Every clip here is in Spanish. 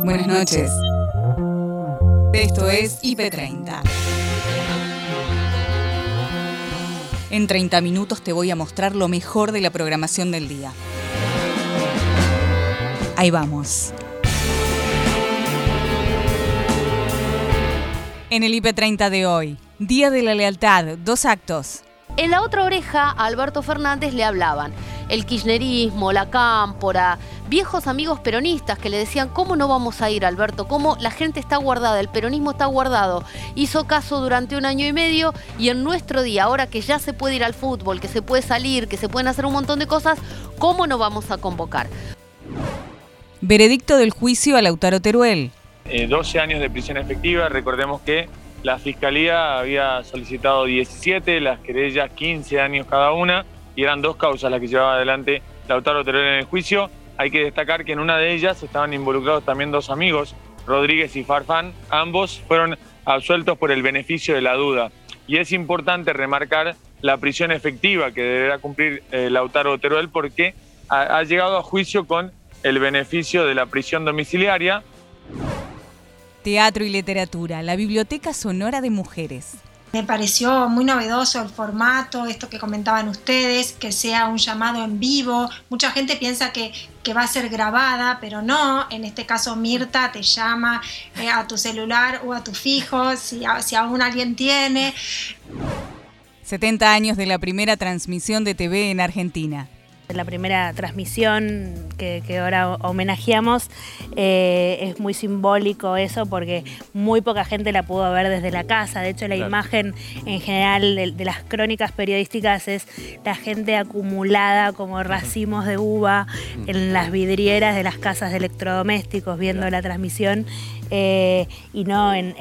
Buenas noches. Esto es IP30. En 30 minutos te voy a mostrar lo mejor de la programación del día. Ahí vamos. En el IP30 de hoy, Día de la Lealtad, dos actos. En la otra oreja, a Alberto Fernández le hablaban el kirchnerismo, la cámpora, viejos amigos peronistas que le decían, ¿cómo no vamos a ir, Alberto? ¿Cómo la gente está guardada, el peronismo está guardado? Hizo caso durante un año y medio y en nuestro día, ahora que ya se puede ir al fútbol, que se puede salir, que se pueden hacer un montón de cosas, ¿cómo no vamos a convocar? Veredicto del juicio a Lautaro Teruel. 12 eh, años de prisión efectiva, recordemos que la Fiscalía había solicitado 17, las querellas 15 años cada una, y eran dos causas las que llevaba adelante Lautaro Teruel en el juicio. Hay que destacar que en una de ellas estaban involucrados también dos amigos, Rodríguez y Farfán. Ambos fueron absueltos por el beneficio de la duda. Y es importante remarcar la prisión efectiva que deberá cumplir eh, Lautaro Teruel porque ha llegado a juicio con el beneficio de la prisión domiciliaria. Teatro y literatura, la Biblioteca Sonora de Mujeres. Me pareció muy novedoso el formato, esto que comentaban ustedes, que sea un llamado en vivo. Mucha gente piensa que, va a ser grabada, pero no. En este caso, Mirta te llama eh, a tu celular o a tu fijo, si, si aún alguien tiene. 70 años de la primera transmisión de TV en Argentina la primera transmisión que, ahora homenajeamos, eh, es muy simbólico eso porque muy poca gente la pudo ver desde la casa. De hecho, la imagen en general de, las crónicas periodísticas es la gente acumulada como racimos de uva en las vidrieras de las casas de electrodomésticos viendo la transmisión. Eh, y no, en,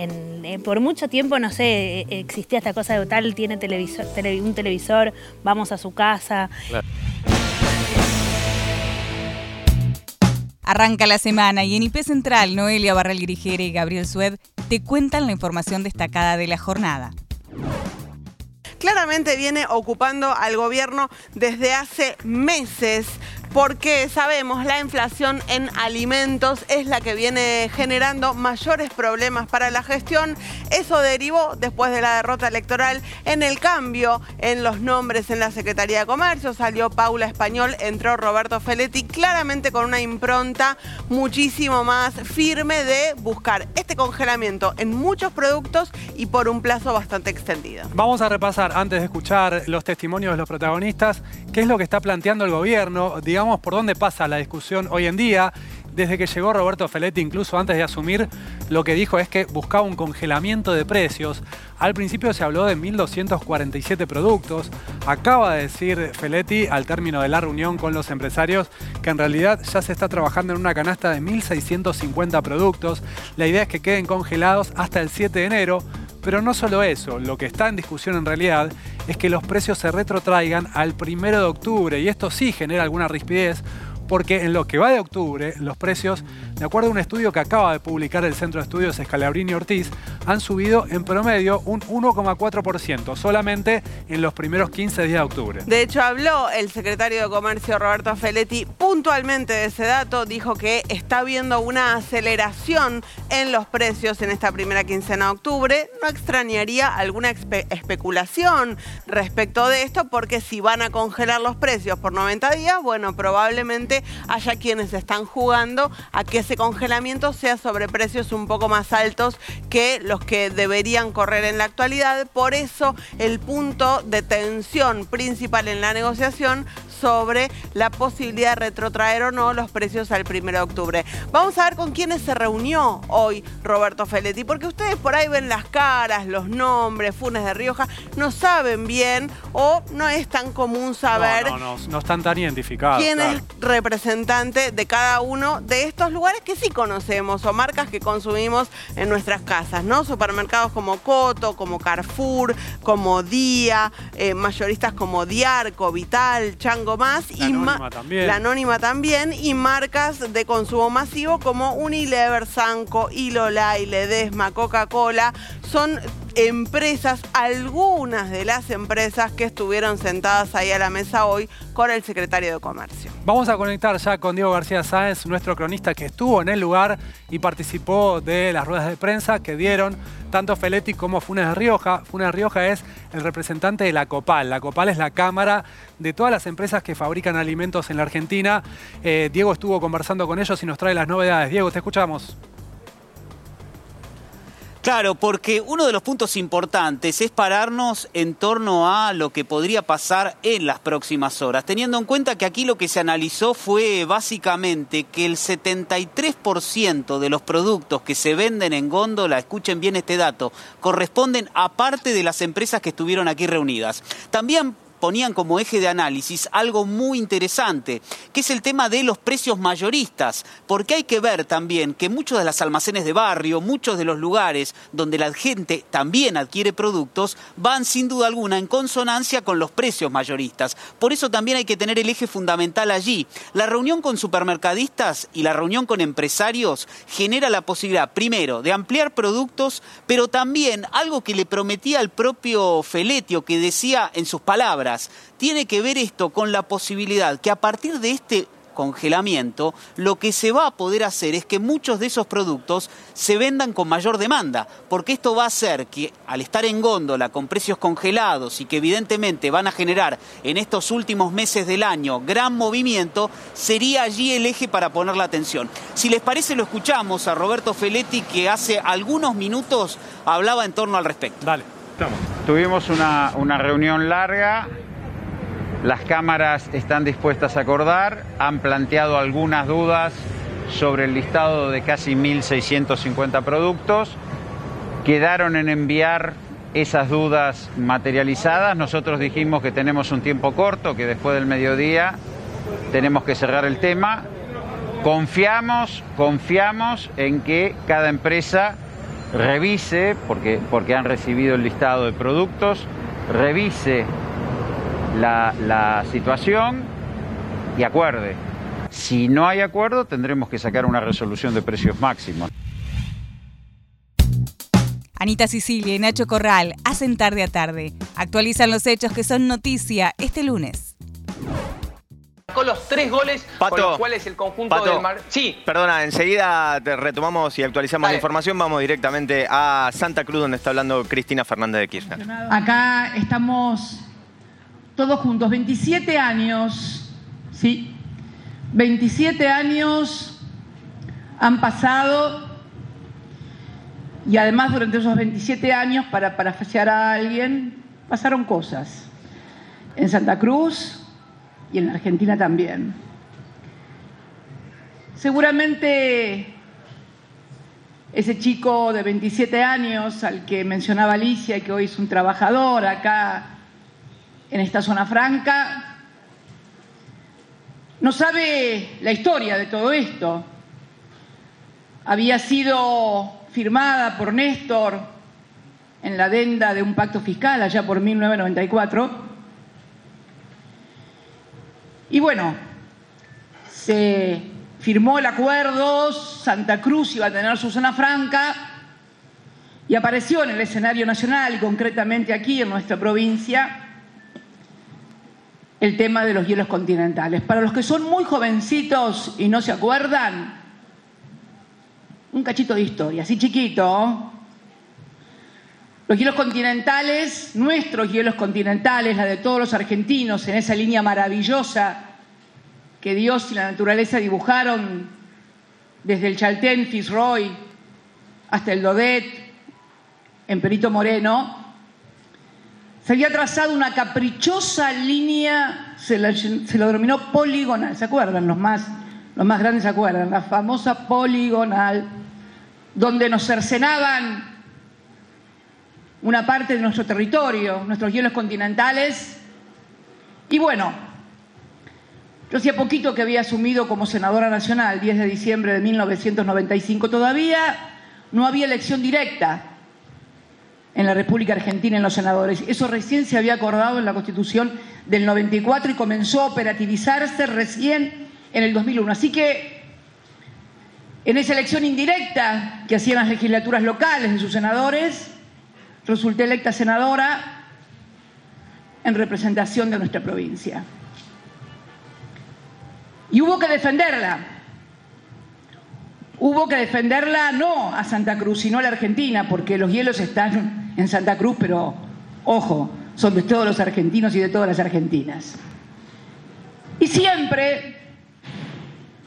eh, por mucho tiempo, no sé, existía esta cosa de tal, tiene televisor, un televisor, vamos a su casa. Arranca la semana y en IP Central, Noelia Barral Grigere y Gabriel Sued te cuentan la información destacada de la jornada. Claramente viene ocupando al gobierno desde hace meses porque sabemos la inflación en alimentos es la que viene generando mayores problemas para la gestión. Eso derivó después de la derrota electoral en el cambio en los nombres en la Secretaría de Comercio. Salió Paula Español, entró Roberto Feletti, claramente con una impronta muchísimo más firme de buscar este congelamiento en muchos productos y por un plazo bastante extendido. Vamos a repasar, antes de escuchar los testimonios de los protagonistas, qué es lo que está planteando el gobierno por dónde pasa la discusión hoy en día. Desde que llegó Roberto Feletti, incluso antes de asumir, lo que dijo es que buscaba un congelamiento de precios. Al principio se habló de 1.247 productos. Acaba de decir Feletti al término de la reunión con los empresarios que en realidad ya se está trabajando en una canasta de 1.650 productos. La idea es que queden congelados hasta el 7 de enero. Pero no solo eso, lo que está en discusión en realidad es que los precios se retrotraigan al 1 de octubre y esto sí genera alguna rispidez porque en lo que va de octubre, los precios, de acuerdo a un estudio que acaba de publicar el Centro de Estudios Escalabrini Ortiz, han subido en promedio un 1,4% solamente en los primeros 15 días de octubre. De hecho, habló el secretario de Comercio Roberto Feletti puntualmente de ese dato, dijo que está habiendo una aceleración en los precios en esta primera quincena de octubre. No extrañaría alguna especulación respecto de esto, porque si van a congelar los precios por 90 días, bueno, probablemente haya quienes están jugando a que ese congelamiento sea sobre precios un poco más altos que los que deberían correr en la actualidad. Por eso el punto de tensión principal en la negociación sobre la posibilidad de retrotraer o no los precios al 1 de octubre. Vamos a ver con quiénes se reunió hoy Roberto Feletti, porque ustedes por ahí ven las caras, los nombres, Funes de Rioja, no saben bien o no es tan común saber. No, no, no, están tan identificados. Quién es representante de cada uno de estos lugares que sí conocemos o marcas que consumimos en nuestras casas, ¿no? Supermercados como Coto, como Carrefour, como Día, eh, mayoristas como Diarco, Vital, Chango más. La y anónima también. La anónima también. Y marcas de consumo masivo como Unilever, Sanco, Ilolay, Ledesma, Coca-Cola. Son empresas, algunas de las empresas que estuvieron sentadas ahí a la mesa hoy con el secretario de Comercio. Vamos a conectar ya con Diego García Sáenz, nuestro cronista que estuvo en el lugar y participó de las ruedas de prensa que dieron tanto Feletti como Funes Rioja. Funes Rioja es el representante de la COPAL. La COPAL es la cámara de todas las empresas que fabrican alimentos en la Argentina. Eh, Diego estuvo conversando con ellos y nos trae las novedades. Diego, te escuchamos. Claro, porque uno de los puntos importantes es pararnos en torno a lo que podría pasar en las próximas horas, teniendo en cuenta que aquí lo que se analizó fue básicamente que el 73% de los productos que se venden en góndola, escuchen bien este dato, corresponden a parte de las empresas que estuvieron aquí reunidas. También ponían como eje de análisis algo muy interesante, que es el tema de los precios mayoristas, porque hay que ver también que muchos de los almacenes de barrio, muchos de los lugares donde la gente también adquiere productos, van sin duda alguna en consonancia con los precios mayoristas. Por eso también hay que tener el eje fundamental allí. La reunión con supermercadistas y la reunión con empresarios genera la posibilidad, primero, de ampliar productos, pero también algo que le prometía al propio Feletio, que decía en sus palabras, tiene que ver esto con la posibilidad que a partir de este congelamiento, lo que se va a poder hacer es que muchos de esos productos se vendan con mayor demanda, porque esto va a hacer que al estar en góndola con precios congelados y que evidentemente van a generar en estos últimos meses del año gran movimiento, sería allí el eje para poner la atención. Si les parece, lo escuchamos a Roberto Feletti que hace algunos minutos hablaba en torno al respecto. Dale. Tuvimos una, una reunión larga, las cámaras están dispuestas a acordar, han planteado algunas dudas sobre el listado de casi 1.650 productos, quedaron en enviar esas dudas materializadas, nosotros dijimos que tenemos un tiempo corto, que después del mediodía tenemos que cerrar el tema, confiamos, confiamos en que cada empresa revise, porque, porque han recibido el listado de productos, revise la, la situación y acuerde. Si no hay acuerdo, tendremos que sacar una resolución de precios máximos. Anita Sicilia y Nacho Corral hacen tarde a tarde. Actualizan los hechos que son noticia este lunes con los tres goles Pato, con los cuales el conjunto Pato, del Mar... Sí. Perdona, enseguida te retomamos y actualizamos Dale. la información. Vamos directamente a Santa Cruz, donde está hablando Cristina Fernández de Kirchner. Acá estamos todos juntos, 27 años, ¿sí? 27 años han pasado y además durante esos 27 años, para parafrasear a alguien, pasaron cosas. En Santa Cruz y en la Argentina también. Seguramente ese chico de 27 años al que mencionaba Alicia que hoy es un trabajador acá en esta zona franca, no sabe la historia de todo esto. Había sido firmada por Néstor en la adenda de un pacto fiscal allá por 1994. Y bueno, se firmó el acuerdo, Santa Cruz iba a tener su zona franca y apareció en el escenario nacional concretamente aquí en nuestra provincia el tema de los hielos continentales. Para los que son muy jovencitos y no se acuerdan, un cachito de historia, así chiquito. Los hielos continentales, nuestros hielos continentales, la de todos los argentinos, en esa línea maravillosa que Dios y la naturaleza dibujaron desde el Chaltén, Fitzroy, hasta el Dodet, en Perito Moreno, se había trazado una caprichosa línea, se la, se denominó poligonal, ¿se acuerdan? Los más, los más grandes se acuerdan, la famosa poligonal, donde nos cercenaban una parte de nuestro territorio, nuestros hielos continentales. Y bueno, yo hacía poquito que había asumido como senadora nacional, 10 de diciembre de 1995, todavía no había elección directa en la República Argentina en los senadores. Eso recién se había acordado en la Constitución del 94 y comenzó a operativizarse recién en el 2001. Así que en esa elección indirecta que hacían las legislaturas locales de sus senadores, resulté electa senadora en representación de nuestra provincia. Y hubo que defenderla. Hubo que defenderla no a Santa Cruz, sino a la Argentina, porque los hielos están en Santa Cruz, pero ojo, son de todos los argentinos y de todas las argentinas. Y siempre,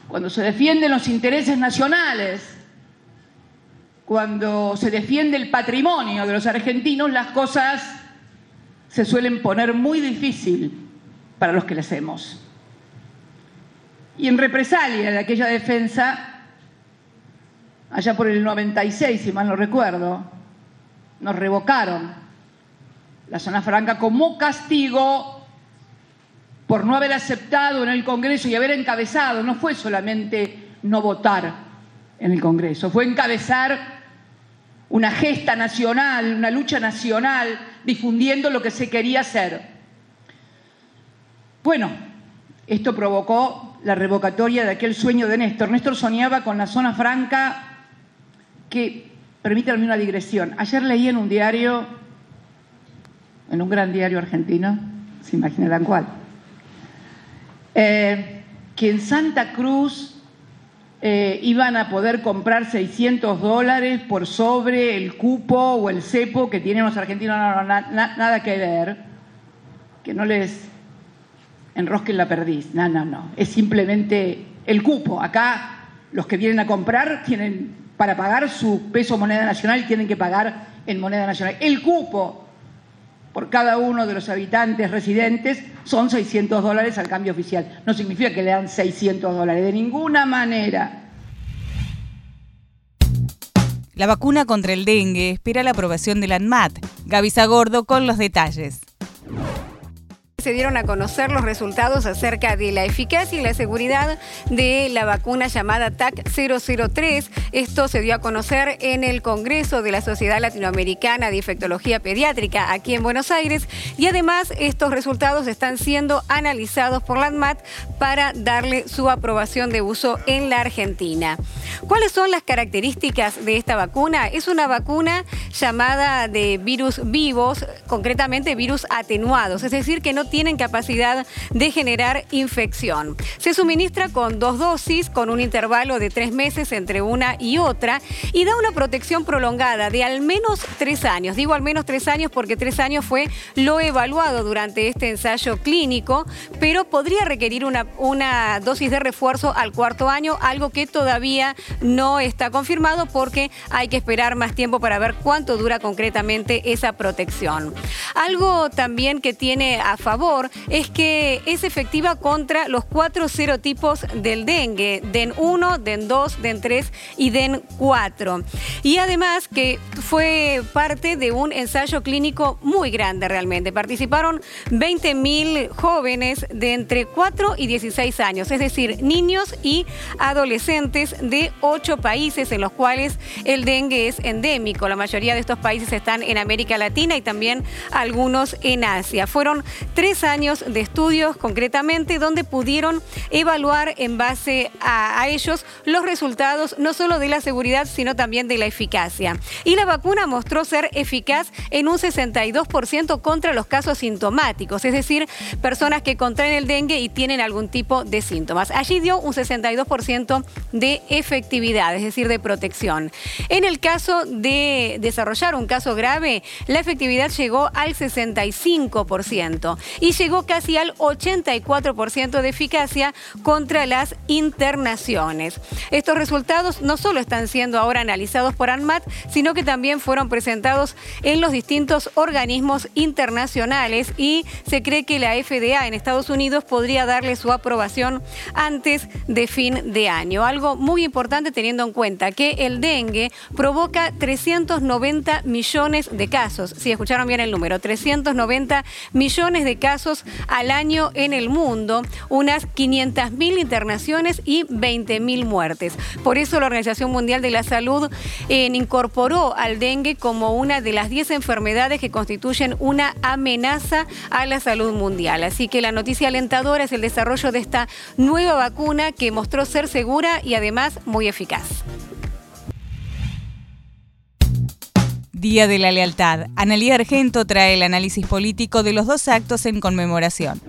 cuando se defienden los intereses nacionales, cuando se defiende el patrimonio de los argentinos, las cosas se suelen poner muy difícil para los que le hacemos. Y en represalia de aquella defensa, allá por el 96, si mal no recuerdo, nos revocaron la zona franca como castigo por no haber aceptado en el Congreso y haber encabezado, no fue solamente no votar en el Congreso, fue encabezar una gesta nacional, una lucha nacional, difundiendo lo que se quería hacer. Bueno, esto provocó la revocatoria de aquel sueño de Néstor. Néstor soñaba con la zona franca que, permítanme una digresión, ayer leí en un diario, en un gran diario argentino, se imaginarán cuál, eh, que en Santa Cruz eh, iban a poder comprar 600 dólares por sobre el cupo o el cepo que tienen los argentinos, no, nada que ver, que no les enrosquen la perdiz, no, no, no, es simplemente el cupo. Acá los que vienen a comprar tienen, para pagar su peso moneda nacional, tienen que pagar en moneda nacional. El cupo por cada uno de los habitantes residentes son 600 dólares al cambio oficial. No significa que le dan 600 dólares, de ninguna manera. La vacuna contra el dengue espera la aprobación del ANMAT. Gaby Gordo con los detalles se dieron a conocer los resultados acerca de la eficacia y la seguridad de la vacuna llamada TAC 003. Esto se dio a conocer en el Congreso de la Sociedad Latinoamericana de Infectología Pediátrica aquí en Buenos Aires y además estos resultados están siendo analizados por la ANMAT para darle su aprobación de uso en la Argentina. ¿Cuáles son las características de esta vacuna? Es una vacuna llamada de virus vivos, concretamente virus atenuados, es decir, que no tienen capacidad de generar infección. Se suministra con dos dosis, con un intervalo de tres meses entre una y otra, y da una protección prolongada de al menos tres años. Digo al menos tres años porque tres años fue lo evaluado durante este ensayo clínico, pero podría requerir una, una dosis de refuerzo al cuarto año, algo que todavía no está confirmado porque hay que esperar más tiempo para ver cuánto dura concretamente esa protección. Algo también que tiene a favor es que es efectiva contra los cuatro serotipos del dengue, DEN 1, DEN 2, DEN 3 y DEN 4. Y además que fue parte de un ensayo clínico muy grande realmente. Participaron 20.000 jóvenes de entre 4 y 16 años, es decir, niños y adolescentes de 8 países en los cuales el dengue es endémico. La mayoría de estos países están en América Latina y también algunos en Asia. Fueron tres años de estudios concretamente donde pudieron evaluar en base a, ellos los resultados no solo de la seguridad sino también de la eficacia. Y la vacuna mostró ser eficaz en un 62% contra los casos sintomáticos, es decir, personas que contraen el dengue y tienen algún tipo de síntomas. Allí dio un 62% de efectividad, es decir, de protección. En el caso de desarrollar un caso grave, la efectividad llegó al 65% y llegó casi al 84% de eficacia contra las internaciones. Estos resultados no solo están siendo ahora analizados por ANMAT, sino que también fueron presentados en los distintos organismos internacionales y se cree que la FDA en Estados Unidos podría darle su aprobación antes de fin de año. Algo muy importante teniendo en cuenta que el dengue provoca 390 millones de casos. Si escucharon bien el número, 390 millones de casos al año en el mundo, unas 500.000 internaciones y 20.000 muertes. Por eso la Organización Mundial de la Salud eh, incorporó al dengue como una de las 10 enfermedades que constituyen una amenaza a la salud mundial. Así que la noticia alentadora es el desarrollo de esta nueva vacuna que mostró ser segura y además muy eficaz. Día de la Lealtad. Analía Argento trae el análisis político de los dos actos en conmemoración.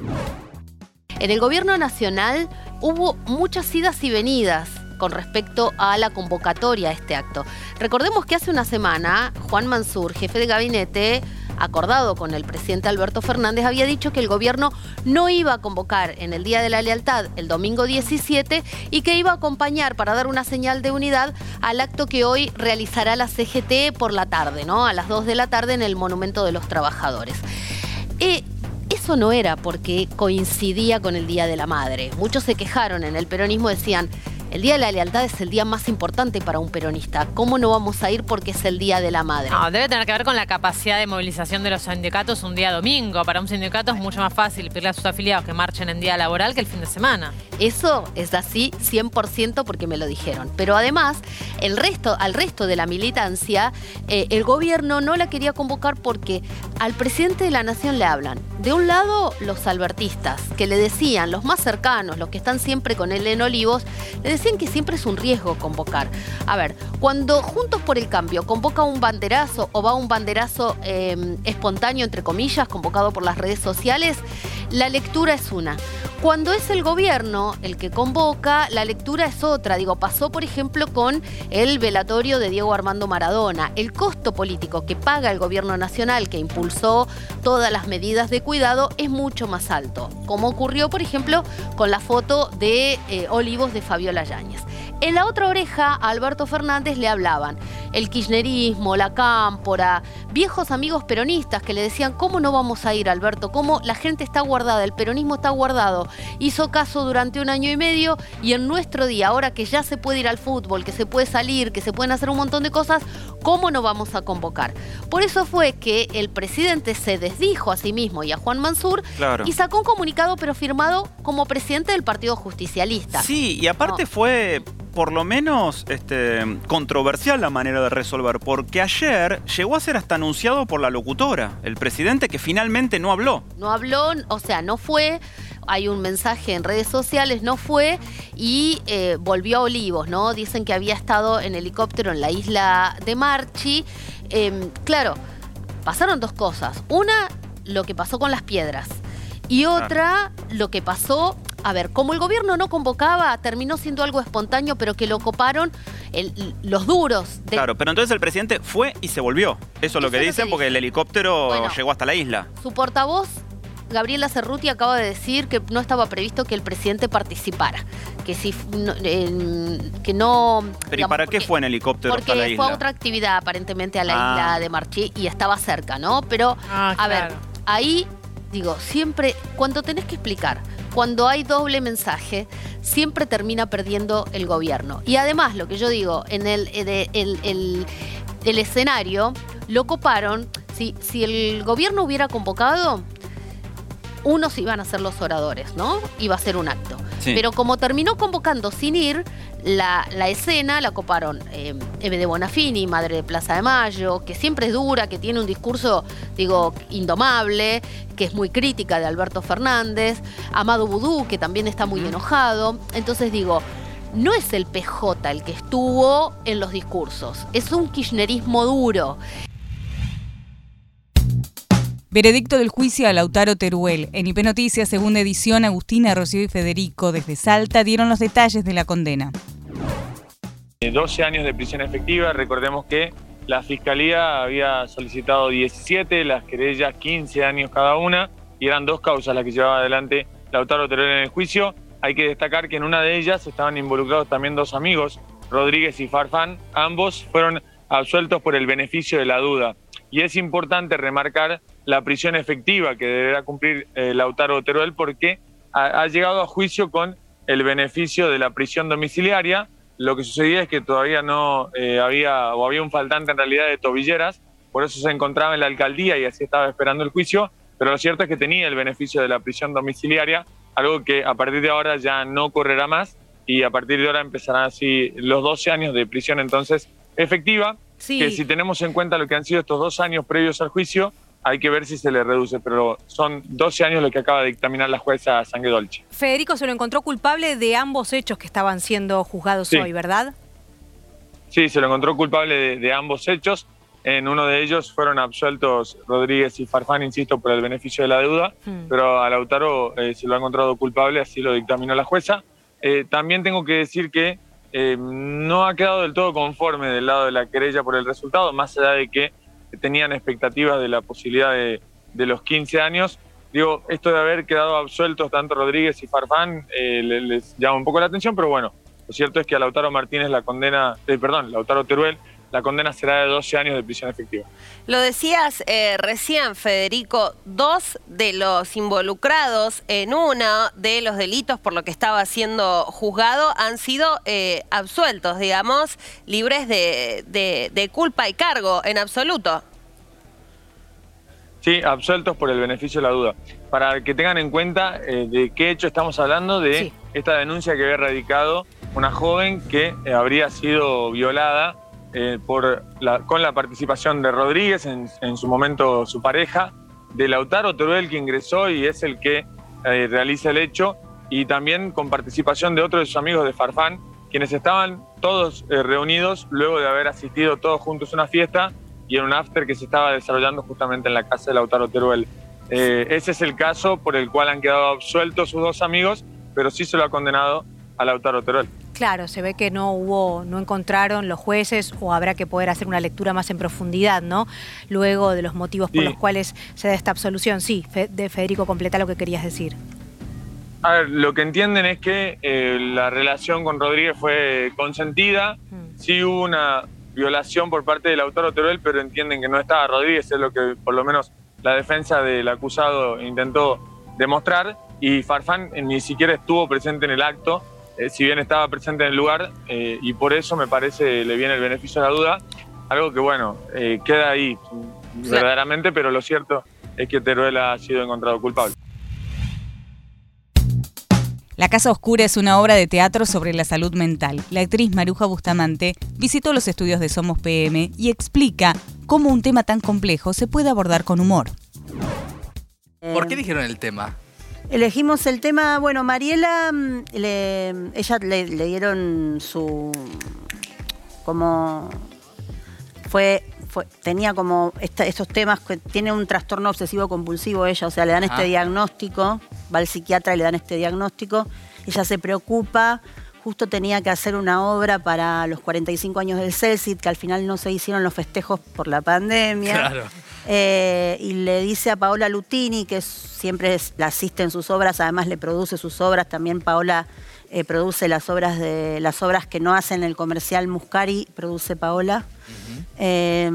En el gobierno nacional hubo muchas idas y venidas con respecto a la convocatoria a este acto. Recordemos que hace una semana Juan Mansur, jefe de gabinete, acordado con el presidente Alberto Fernández, había dicho que el gobierno no iba a convocar en el Día de la Lealtad el domingo 17 y que iba a acompañar para dar una señal de unidad al acto que hoy realizará la CGT por la tarde, ¿no? A las 2 de la tarde en el Monumento de los Trabajadores. Eh, eso no era porque coincidía con el Día de la Madre. Muchos se quejaron en el peronismo, decían, el Día de la Lealtad es el día más importante para un peronista. ¿Cómo no vamos a ir porque es el Día de la Madre? No, debe tener que ver con la capacidad de movilización de los sindicatos un día domingo. Para un sindicato es mucho más fácil pedirle a sus afiliados que marchen en día laboral que el fin de semana. Eso es así 100% porque me lo dijeron. Pero además, el resto, al resto de la militancia, eh, el gobierno no la quería convocar porque al presidente de la nación le hablan. De un lado, los albertistas, que le decían, los más cercanos, los que están siempre con él en Olivos, le decían que siempre es un riesgo convocar. A ver, cuando Juntos por el Cambio convoca un banderazo o va un banderazo eh, espontáneo, entre comillas, convocado por las redes sociales, la lectura es una. Cuando es el gobierno el que convoca, la lectura es otra. Digo, pasó por ejemplo con el velatorio de Diego Armando Maradona. El costo político que paga el gobierno nacional, que impulsó todas las medidas de cuidado, es mucho más alto. Como ocurrió, por ejemplo, con la foto de eh, Olivos de Fabiola En la otra oreja, a Alberto Fernández le hablaban el kirchnerismo, la cámpora, viejos amigos peronistas que le decían, ¿cómo no vamos a ir, Alberto? ¿Cómo la gente está guardada, el peronismo está guardado? Hizo caso durante un año y medio y en nuestro día, ahora que ya se puede ir al fútbol, que se puede salir, que se pueden hacer un montón de cosas, ¿cómo no vamos a convocar? Por eso fue que el presidente se desdijo a sí mismo y a Juan Mansur Claro. y sacó un comunicado pero firmado como presidente del Partido Justicialista. Sí, y aparte fue por lo menos este, controversial la manera de resolver, porque ayer llegó a ser hasta anunciado por la locutora, el presidente que finalmente no habló. No habló, o sea, no fue. Hay un mensaje en redes sociales, no fue y eh, volvió a Olivos, ¿no? Dicen que había estado en helicóptero en la isla de Marchi. Em, claro, pasaron dos cosas. Una, lo que pasó con las piedras. Y otra, lo que pasó, a ver, como el gobierno no convocaba, terminó siendo algo espontáneo, pero que lo coparon el- los duros. de- Claro, pero entonces el presidente fue y se volvió. Eso es lo que dicen, porque el helicóptero Bueno. llegó hasta la isla. Su portavoz, Gabriela Cerruti, acaba de decir que no estaba previsto que el presidente participara. Que si no, eh, que no. Pero ¿y para qué porque- fue en helicóptero hasta la Porque isla? fue a otra actividad aparentemente a la Ah. isla de Marchí y estaba cerca, ¿no? Pero, a ver, ahí digo, siempre, cuando tenés que explicar, cuando hay doble mensaje, siempre termina perdiendo el gobierno. Y además, lo que yo digo, en el- el escenario, lo coparon, si, si el gobierno hubiera convocado, unos iban a ser los oradores, ¿no? Iba a ser un acto. Sí. Pero como terminó convocando sin ir, la, la escena la coparon eh, Eve de Bonafini, madre de Plaza de Mayo, que siempre es dura, que tiene un discurso, digo, indomable, que es muy crítica de Alberto Fernández, Amado Vudú, que también está muy enojado. Entonces digo, no es el PJ el que estuvo en los discursos, es un kirchnerismo duro. Veredicto del juicio a Lautaro Teruel. En IP Noticias, segunda edición, Agustina, Rocío y Federico desde Salta dieron los detalles de la condena. Eh, 12 años de prisión efectiva. Recordemos que la fiscalía había solicitado 17, las querellas 15 años cada una, y eran dos causas las que llevaba adelante Lautaro Teruel en el juicio. Hay que destacar que en una de ellas estaban involucrados también dos amigos, Rodríguez y Farfán. Ambos fueron absueltos por el beneficio de la duda. Y es importante remarcar la prisión efectiva que deberá cumplir eh, Lautaro Teruel porque ha, llegado a juicio con el beneficio de la prisión domiciliaria. Lo que sucedía es que todavía no eh, había, o había un faltante en realidad de tobilleras, por eso se encontraba en la alcaldía y así estaba esperando el juicio, pero lo cierto es que tenía el beneficio de la prisión domiciliaria, algo que a partir de ahora ya no correrá más y a partir de ahora empezarán así los 12 años de prisión entonces efectiva, Sí. que si tenemos en cuenta lo que han sido estos dos años previos al juicio, hay que ver si se le reduce, pero son 12 años lo que acaba de dictaminar la jueza Sangre Dolce. Federico se lo encontró culpable de ambos hechos que estaban siendo juzgados Sí. hoy, ¿verdad? Sí, se lo encontró culpable de, de ambos hechos. En uno de ellos fueron absueltos Rodríguez y Farfán, insisto, por el beneficio de la deuda, Hmm. pero a Lautaro eh, se lo ha encontrado culpable, así lo dictaminó la jueza. Eh, también tengo que decir que eh, no ha quedado del todo conforme del lado de la querella por el resultado, más allá de que tenían expectativas de la posibilidad de, los 15 años. Digo, esto de haber quedado absueltos tanto Rodríguez y Farfán eh, le- les llama un poco la atención, pero bueno, lo cierto es que a Lautaro Martínez la condena, eh, perdón, Lautaro Teruel, la condena será de 12 años de prisión efectiva. Lo decías eh, recién, Federico, dos de los involucrados en uno de los delitos por lo que estaba siendo juzgado han sido eh, absueltos, digamos, libres de, de- de culpa y cargo en absoluto. Sí, absueltos por el beneficio de la duda. Para que tengan en cuenta eh, de qué hecho estamos hablando, de esta denuncia que había radicado una joven que eh, habría sido violada eh, con la participación de Rodríguez, en, su momento su pareja, de Lautaro Teruel, que ingresó y es el que eh, realiza el hecho, y también con participación de otros de sus amigos de Farfán, quienes estaban todos eh, reunidos luego de haber asistido todos juntos a una fiesta y en un after que se estaba desarrollando justamente en la casa de Lautaro Teruel. Ese es el caso por el cual han quedado absueltos sus dos amigos, pero sí se lo ha condenado a Lautaro. Claro, se ve que no hubo, no encontraron los jueces o habrá que poder hacer una lectura más en profundidad, ¿no? Luego de los motivos por los cuales se da esta absolución. Sí, de Federico, completa lo que querías decir. A ver, lo que entienden es que eh, la relación con Rodríguez fue consentida, sí hubo una violación por parte del autor Teruel, pero entienden que no estaba Rodríguez, es lo que por lo menos la defensa del acusado intentó demostrar, y Farfán ni siquiera estuvo presente en el acto, eh, si bien estaba presente en el lugar, eh, y por eso me parece le viene el beneficio de la duda, algo que bueno, eh, queda ahí verdaderamente, pero lo cierto es que Teruel ha sido encontrado culpable. La Casa Oscura es una obra de teatro sobre la salud mental. La actriz Maruja Bustamante visitó los estudios de Somos PM y explica cómo un tema tan complejo se puede abordar con humor. ¿Por qué eligieron el tema? Elegimos el tema, bueno, Mariela, mm, le- ella le, le dieron su, como, fue, fue- tenía como esta- estos temas, que tiene un trastorno obsesivo compulsivo ella, o sea, le dan este Ajá. diagnóstico, va al psiquiatra y le dan este diagnóstico, ella se preocupa, justo tenía que hacer una obra para los 45 años del Celsit, que al final no se hicieron los festejos por la pandemia. Claro. Eh, y le dice a Paola Lutini, que siempre es- la asiste en sus obras, además le produce sus obras, también Paola eh, produce las obras de las obras que no hacen el comercial Muscari, produce Paola. Eh,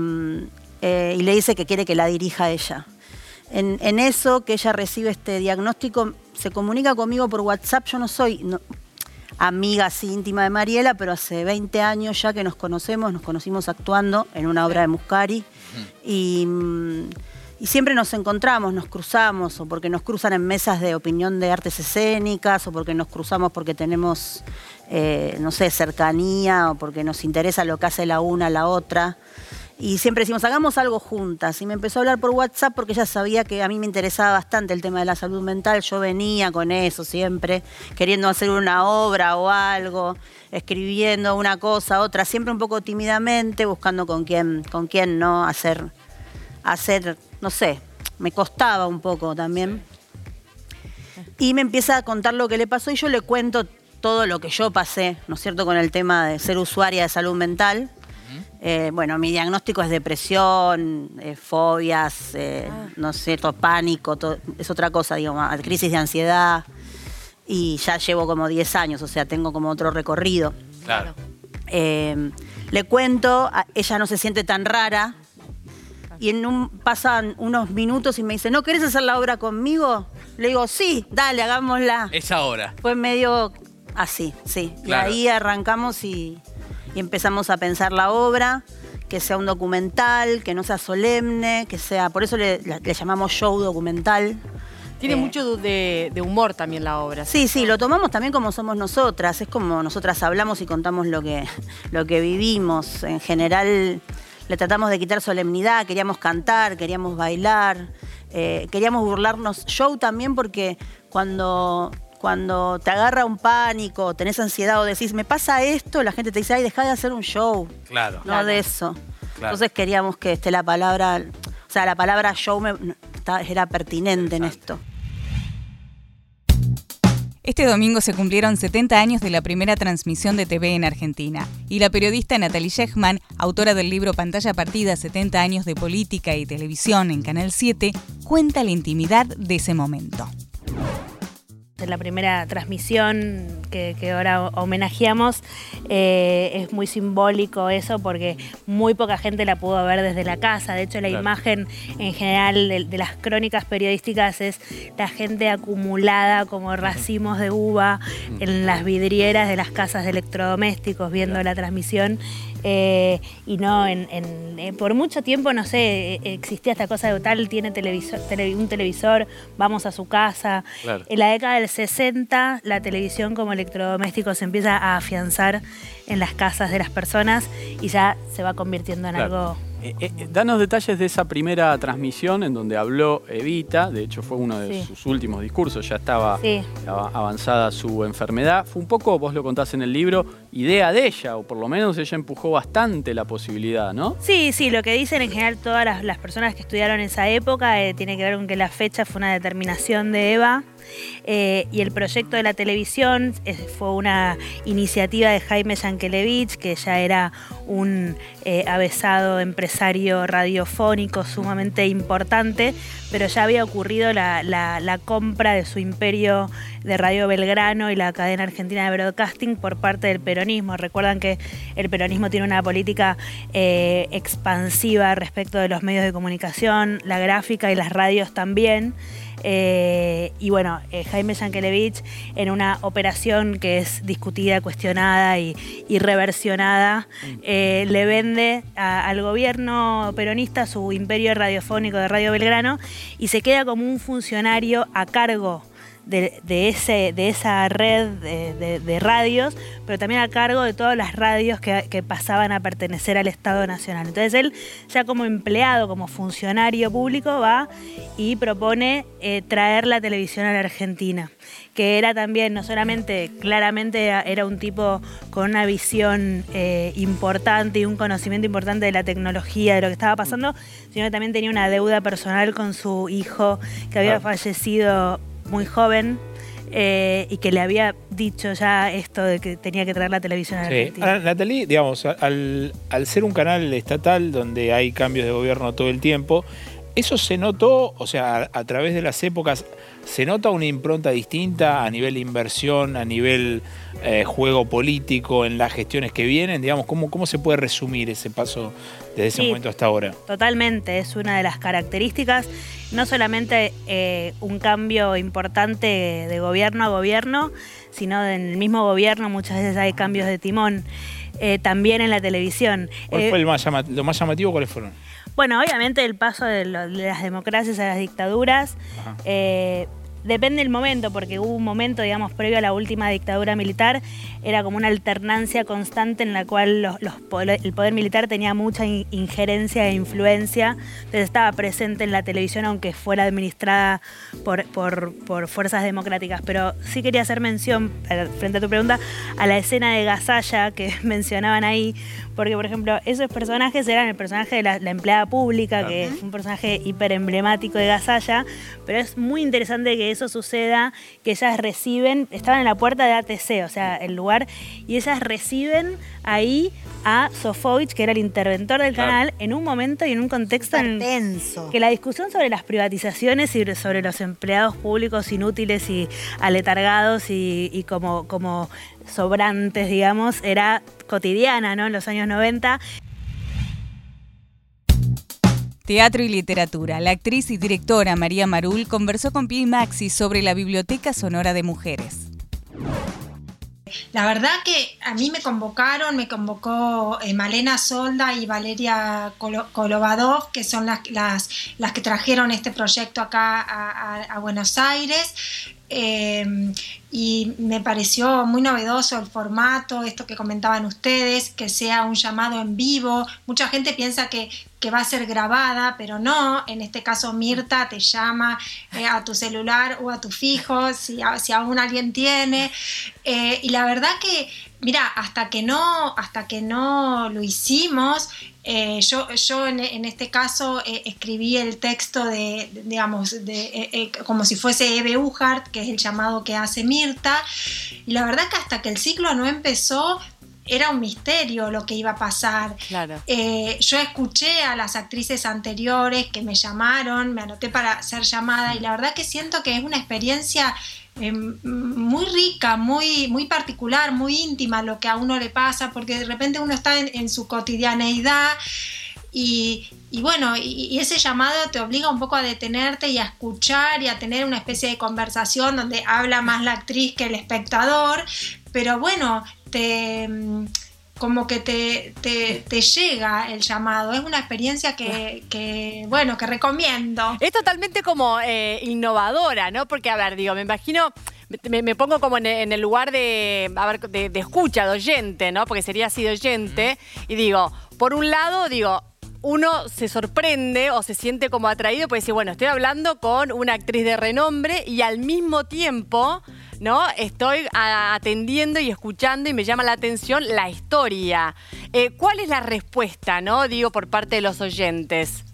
eh, y le dice que quiere que la dirija ella. En, en eso, que ella recibe este diagnóstico, se comunica conmigo por WhatsApp. Yo no soy no- amiga así íntima de Mariela, pero hace 20 años ya que nos conocemos, nos conocimos actuando en una obra de Muscari. Y, mm, y siempre nos encontramos, nos cruzamos, o porque nos cruzan en mesas de opinión de artes escénicas, o porque nos cruzamos porque tenemos, eh, no sé, cercanía, o porque nos interesa lo que hace la una la otra. Y siempre decimos, hagamos algo juntas. Y me empezó a hablar por WhatsApp porque ella sabía que a mí me interesaba bastante el tema de la salud mental. Yo venía con eso siempre, queriendo hacer una obra o algo, escribiendo una cosa, otra, siempre un poco tímidamente, buscando con quién, con quién no hacer, hacer, no sé, me costaba un poco también. Y me empieza a contar lo que le pasó y yo le cuento todo lo que yo pasé, ¿no es cierto?, con el tema de ser usuaria de salud mental. Eh, bueno, mi diagnóstico es depresión, eh, fobias, eh, no sé, todo pánico, todo- es otra cosa, digamos, crisis de ansiedad. Y ya llevo como 10 años, o sea, tengo como otro recorrido. Claro. Le cuento, ella no se siente tan rara. Y en un, pasan unos minutos y me dice, ¿no querés hacer la obra conmigo? Le digo, sí, dale, hagámosla. Es ahora. Fue medio así, sí. Claro. Y ahí arrancamos y, y empezamos a pensar la obra, que sea un documental, que no sea solemne, que sea, por eso le, la- le llamamos show documental. Tiene Eh, mucho de, de humor también la obra. Sí, sí, lo tomamos también como somos nosotras, es como nosotras hablamos y contamos lo que, lo que vivimos. En general le tratamos de quitar solemnidad, queríamos cantar, queríamos bailar, eh, queríamos burlarnos. Show también porque cuando, cuando te agarra un pánico, tenés ansiedad o decís, me pasa esto, la gente te dice, ay, deja de hacer un show. Claro. No de eso. Entonces queríamos que esté la palabra, o sea, la palabra show me- era pertinente en esto. Este domingo se cumplieron 70 años de la primera transmisión de TV en Argentina y la periodista Natalie Shechman, autora del libro Pantalla Partida 70 años de política y televisión en Canal 7, cuenta la intimidad de ese momento. En la primera transmisión que, que ahora homenajeamos, eh, es muy simbólico eso porque muy poca gente la pudo ver desde la casa. De hecho, la Claro. imagen en general de, de las crónicas periodísticas es la gente acumulada como racimos de uva en las vidrieras de las casas de electrodomésticos viendo la transmisión. Eh, y no, en, en- eh, por mucho tiempo, no sé, eh, existía esta cosa de tal, tiene televisor, tele- un televisor, vamos a su casa. Claro. En la década del 60, la televisión como electrodoméstico se empieza a afianzar en las casas de las personas y ya se va convirtiendo en Claro. algo Eh, eh, danos detalles de esa primera transmisión en donde habló Evita, de hecho fue uno de Sí. sus últimos discursos, ya estaba Sí. avanzada su enfermedad. Fue un poco, vos lo contás en el libro, idea de ella, o por lo menos ella empujó bastante la posibilidad, ¿no? Sí, sí, lo que dicen en general todas las, las personas que estudiaron esa época eh, tiene que ver con que la fecha fue una determinación de Eva eh, y el proyecto de la televisión eh, fue una iniciativa de Jaime Yankelevich, que ya era un eh, avesado empresario radiofónico sumamente importante, pero ya había ocurrido la, compra de su imperio de Radio Belgrano y la cadena argentina de broadcasting por parte del peronismo. Recuerdan que el peronismo tiene una política eh, expansiva respecto de los medios de comunicación, la gráfica y las radios también. Eh, y bueno, eh, Jaime Yankelevich en una operación que es discutida, cuestionada y, reversionada, eh, le vende al gobierno peronista su imperio radiofónico de Radio Belgrano y se queda como un funcionario a cargo de, de ese, de esa red de, de- de radios, pero también a cargo de todas las radios que, que pasaban a pertenecer al Estado Nacional. Entonces él, ya como empleado, como funcionario público, va y propone eh, traer la televisión a la Argentina, que era también, no solamente, claramente era, un tipo con una visión eh, importante y un conocimiento importante de la tecnología, de lo que estaba pasando, sino que también tenía una deuda personal con su hijo, que había fallecido muy joven eh, y que le había dicho ya esto de que tenía que traer la televisión a la Sí. Argentina. Ahora, Natalie, digamos, al, al ser un canal estatal donde hay cambios de gobierno todo el tiempo, ¿eso se notó, o sea, a, a través de las épocas, se nota una impronta distinta a nivel inversión, a nivel eh, juego político en las gestiones que vienen? Digamos, ¿cómo, cómo se puede resumir ese paso desde ese Sí. momento hasta ahora? Totalmente, es una de las características, no solamente eh, un cambio importante de gobierno a gobierno, sino en el mismo gobierno muchas veces hay cambios de timón, eh, también en la televisión. ¿Cuál fue el más lo más llamativo? ¿Cuáles fueron? Bueno, obviamente el paso de, lo- de las democracias a las dictaduras eh, depende del momento, porque hubo un momento, digamos, previo a la última dictadura militar, era como una alternancia constante en la cual los- los el poder militar tenía mucha in- injerencia e influencia, entonces estaba presente en la televisión aunque fuera administrada por, por- por fuerzas democráticas. Pero sí quería hacer mención, frente a tu pregunta, a la escena de Gasalla que mencionaban ahí, porque por ejemplo, esos personajes eran el personaje de la, la empleada pública, que es un personaje hiper emblemático de Gasalla, pero es muy interesante que eso suceda, que ellas reciben, estaban en la puerta de ATC, o sea, el lugar, y ellas reciben ahí a Sofovich, que era el interventor del Claro. canal, en un momento y en un contexto en que la discusión sobre las privatizaciones y sobre los empleados públicos inútiles y aletargados y, y como, como sobrantes, digamos, era cotidiana, ¿no? En los años 90. Teatro y literatura. La actriz y directora María Marul conversó con Pi Maxi sobre la Biblioteca Sonora de Mujeres. La verdad que a mí me convocaron, me convocó eh, Malena Solda y Valeria Kolo- Kolobadov, que son las, las, que trajeron este proyecto acá a Buenos Aires. Eh, y me pareció muy novedoso el formato, esto que comentaban ustedes, que sea un llamado en vivo. Mucha gente piensa que, que va a ser grabada, pero no. En este caso, Mirta te llama eh, a tu celular o a tu fijo, si, aún alguien tiene. Eh, y la verdad que Mira, hasta que no, hasta que no lo hicimos, eh, yo, yo en, este caso eh, escribí el texto de, digamos, de, eh, como si fuese Eve Uhart, que es el llamado que hace Mirta, y la verdad que hasta que el ciclo no empezó, era un misterio lo que iba a pasar. Claro. yo escuché a las actrices anteriores que me llamaron, me anoté para ser llamada y la verdad que siento que es una experiencia eh, muy rica, muy, muy particular, muy íntima lo que a uno le pasa, porque de repente uno está en, su cotidianeidad y, bueno, y, ese llamado te obliga un poco a detenerte y a escuchar y a tener una especie de conversación donde habla más la actriz que el espectador, pero bueno, te como que te, te, llega el llamado. Es una experiencia que, bueno, que recomiendo. Es totalmente como eh, innovadora, ¿no? Porque, a ver, digo, me imagino, me, pongo como en, el lugar de, a ver, de, escucha, de oyente, ¿no? Porque sería así de oyente. Y digo, por un lado, digo, uno se sorprende o se siente como atraído, puede decir, bueno, estoy hablando con una actriz de renombre y al mismo tiempo ¿no? Estoy atendiendo y escuchando y me llama la atención la historia. Eh, ¿Cuál es la respuesta, no? Digo, por parte de los oyentes.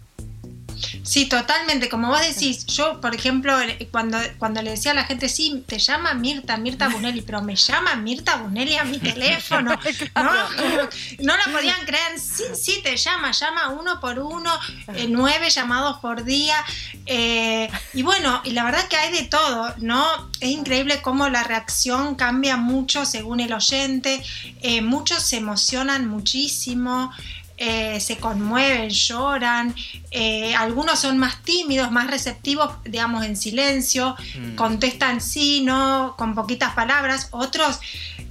Sí, totalmente. Como vos decís, yo, por ejemplo, cuando, cuando le decía a la gente, sí, te llama Mirta, Mirta Bunelli, pero me llama Mirta Bunelli a mi teléfono. ¿no? no lo podían creer. Sí, sí, te llama, llama uno por uno, eh, nueve llamados por día. Eh, y bueno, y la verdad que hay de todo, ¿no? Es increíble cómo la reacción cambia mucho según el oyente. Eh, muchos se emocionan muchísimo. Eh, se conmueven, lloran, eh, algunos son más tímidos, más receptivos, digamos, en silencio, mm. contestan sí, no, con poquitas palabras, otros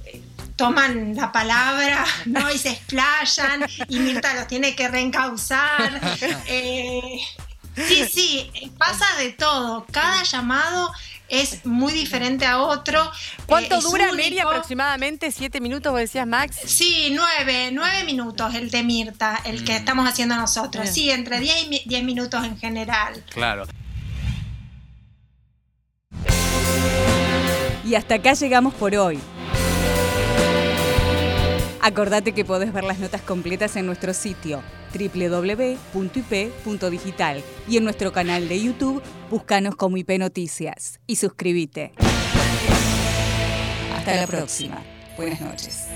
eh, toman la palabra ¿no? y se explayan y Mirta los tiene que reencauzar. sí, sí, pasa de todo. Cada llamado es muy diferente a otro. ¿Cuánto eh, dura media aproximadamente? ¿Siete minutos, vos decías, Max? Sí, nueve, nueve minutos el de Mirta, el que mm. estamos haciendo nosotros. Sí, entre diez y diez minutos en general. Claro. Y hasta acá llegamos por hoy. Acordate que podés ver las notas completas en nuestro sitio www.ip.digital y en nuestro canal de YouTube búscanos como IP Noticias y suscríbete. Hasta la próxima. Buenas noches.